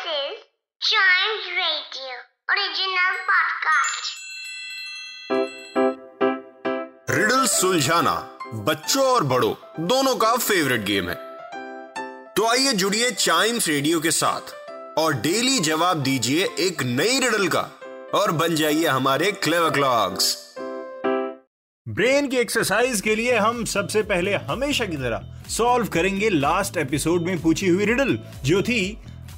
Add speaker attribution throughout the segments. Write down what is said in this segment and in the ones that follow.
Speaker 1: This is Chimes Radio original podcast.
Speaker 2: Riddle सुलझाना बच्चों और बड़ों दोनों का फेवरेट गेम है तो आइए जुड़िए चाइम्स रेडियो के साथ और डेली जवाब दीजिए एक नई रिडल का और बन जाइए हमारे क्लेवर क्लॉक्स
Speaker 3: ब्रेन की एक्सरसाइज के लिए हम सबसे पहले हमेशा की तरह सॉल्व करेंगे लास्ट एपिसोड में पूछी हुई रिडल जो थी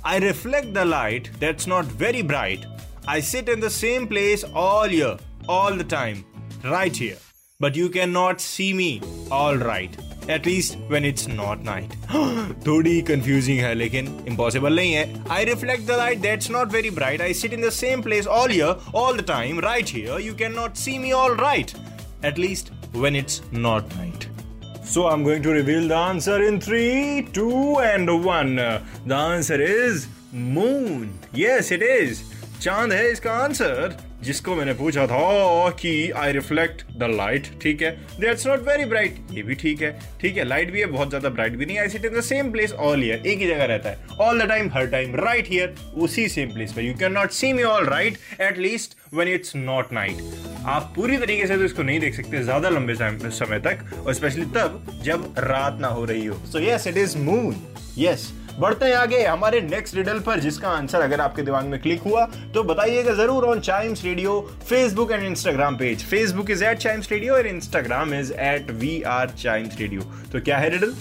Speaker 3: I reflect the light that's not very bright I sit in the same place all year all the time right here but you can not see me all right at least when it's not night थोड़ी confusing है लेकिन impossible नहीं है I reflect the light that's not very bright I sit in the same place all year all the time right here you can not see me all right at least when it's not night. So I'm going to reveal the answer in 3, 2 and 1. The answer is moon. Yes, it is. चाँद है इसका answer जिसको मैंने पूछा था कि आई reflect the light ठीक है? दैट्स नॉट वेरी ब्राइट ये भी ठीक है ठीक है? लाइट भी है बहुत ज़्यादा ब्राइट भी नहीं I sit in the same place all year एक ही जगह रहता है. ऑल द टाइम हर टाइम राइट हियर उसी सेम प्लेस पर. You can not see me all right at least when it's not night आप पूरी तरीके से तो इसको नहीं देख सकते ज़्यादा लंबे समय तक, और स्पेशली तब जब रात ना हो रही हो। So yes it is moon yes बढ़ते हैं आगे हमारे नेक्स्ट रिडल पर, जिसका आंसर अगर आपके दिमाग में क्लिक हुआ तो बताइएगा ज़रूर on Chimes Radio Facebook and Instagram page Facebook is at Chimes Radio और Instagram is at we are Chimes Radio तो क्या है riddle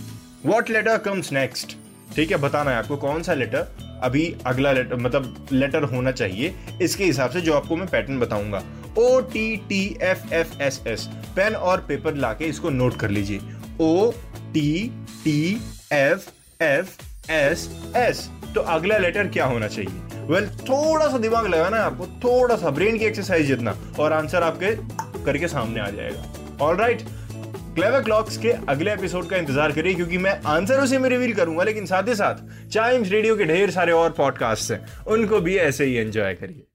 Speaker 3: what letter comes next ठीक है, बताना है आपको कौन सा लेटर अभी अगला लेटर मतलब लेटर होना चाहिए। इसके हिसाब से जो आपको मैं पैटर्न बताऊँगा। O T T F F S S pen और पेपर लाके इसको नोट कर लीजिए। O T T F F S S तो अगला लेटर क्या होना चाहिए? वेल well, थोड़ा सा दिमाग लगाना है आपको। थोड़ा सा ब्रेन की एक्सरसाइज जितना। और आंसर आपके करके सामने आ जाएगा। ऑल राइट क्लेवर क्लॉक्स के अगले एपिसोड का इंतज़ार करिए क्योंकि मैं आंसर उसे में रिवील करूँगा लेकिन साथ ही साथ चाइम्स रेडियो के ढेर सारे और पॉडकास्ट हैं। उनको भी ऐसे ही एंजॉय करिए।